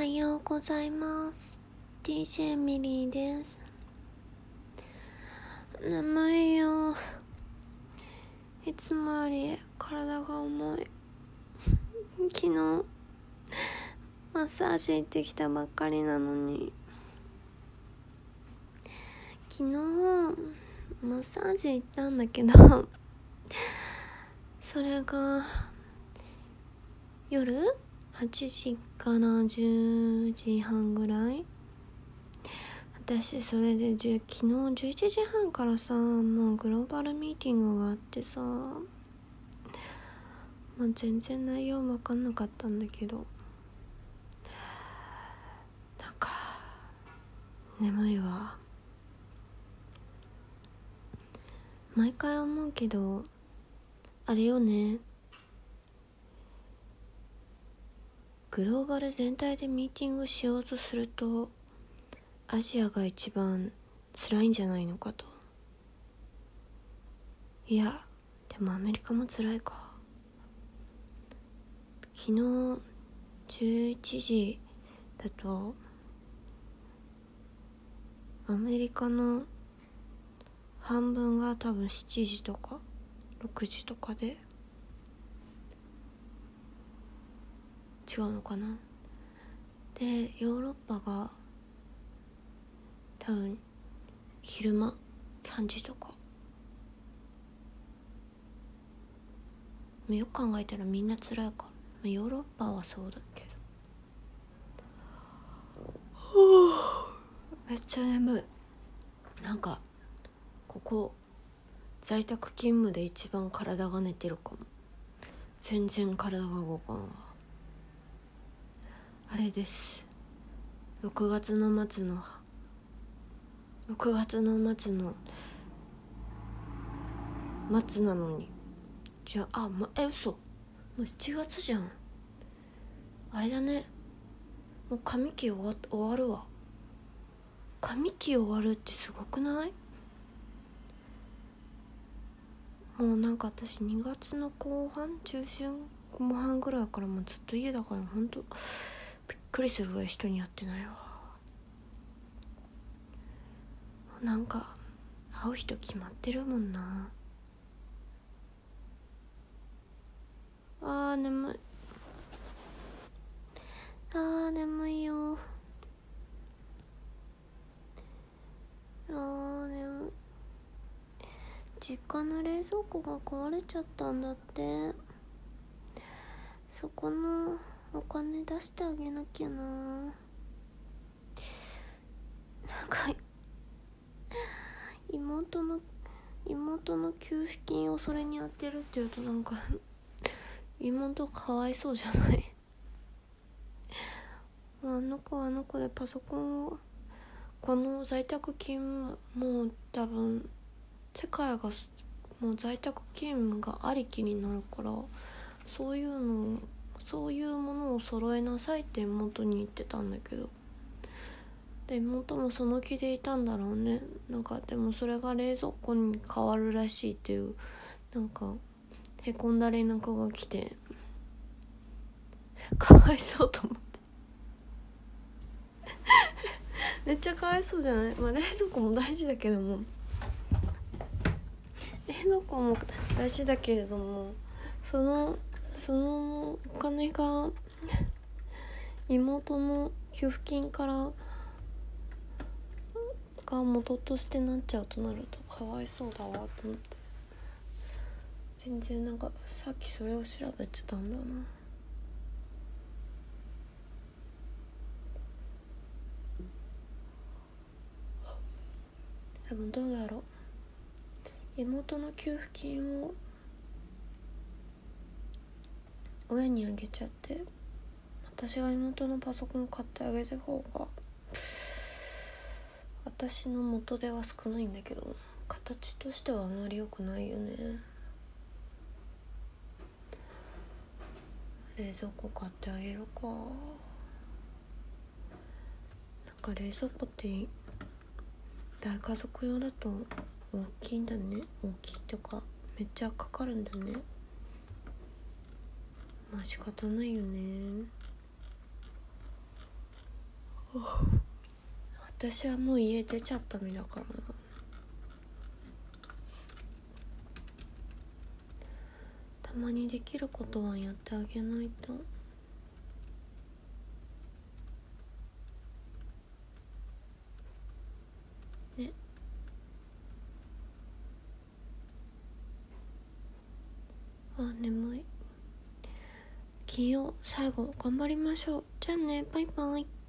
はようございます。DJ ミリーです。眠いよ。いつもより体が重い。昨日マッサージ行ってきたばっかりなのに。昨日マッサージ行ったんだけど それが夜？8時から10時半ぐらい。私それで昨日11時半からさもうグローバルミーティングがあってさ。まあ全然内容分かんなかったんだけど。なんか眠いわ。毎回思うけどあれよね。グローバル全体でミーティングしようとするとアジアが一番辛いんじゃないのかと。いやでもアメリカも辛いか。昨日11時だとアメリカの半分が多分7時とか6時とかで違うのかな？でヨーロッパが多分昼間3時とか。よく考えたらみんな辛いか。ヨーロッパはそうだけど。めっちゃ眠い。なんかここ在宅勤務で一番体が寝てるかも。全然体が動かんわあれです。6月の末の6月の末の末なのに。じゃああ、ま、え嘘。もう7月じゃん。あれだね。もう髪期終わ終わるわ。髪期終わるってすごくない？もうなんか私2月の後半中旬後半ぐらいからもうずっと家だからほんとくりするぐらい人にやってないわ。なんか会う人決まってるもんな。あー眠い。あー眠いよ。あー眠い。実家の冷蔵庫が壊れちゃったんだって。そこのお金出してあげなきゃな。なんか妹の妹の給付金をそれに当てるって言うとなんか妹かわいそうじゃない。あの子はあの子でパソコンをこの在宅勤務もう多分世界がもう在宅勤務がありきになるからそういうのをそういうものを揃えなさいって妹に言ってたんだけど。で妹もその気でいたんだろうね。なんかでもそれが冷蔵庫に変わるらしいっていうなんかへこんだ連絡が来て。かわいそうと思って。めっちゃかわいそうじゃない？まあ冷蔵庫も大事だけども。冷蔵庫も大事だけれどもそのそのお金が妹の給付金からが元としてなっちゃうとなるとかわいそうだわと思って。全然なんかさっきそれを調べてたんだな。でもどうだろう。妹の給付金を親にあげちゃって私が妹のパソコン買ってあげた方が私の元では少ないんだけど形としてはあまり良くないよね。冷蔵庫買ってあげるか。なんか冷蔵庫って大家族用だと大きいんだね。大きいっていうかめっちゃかかるんだね。まあ仕方ないよね。私はもう家出ちゃった身だからな。たまにできることはやってあげないと。ね。あ眠金曜最後頑張りましょう。じゃあね。バイバイ。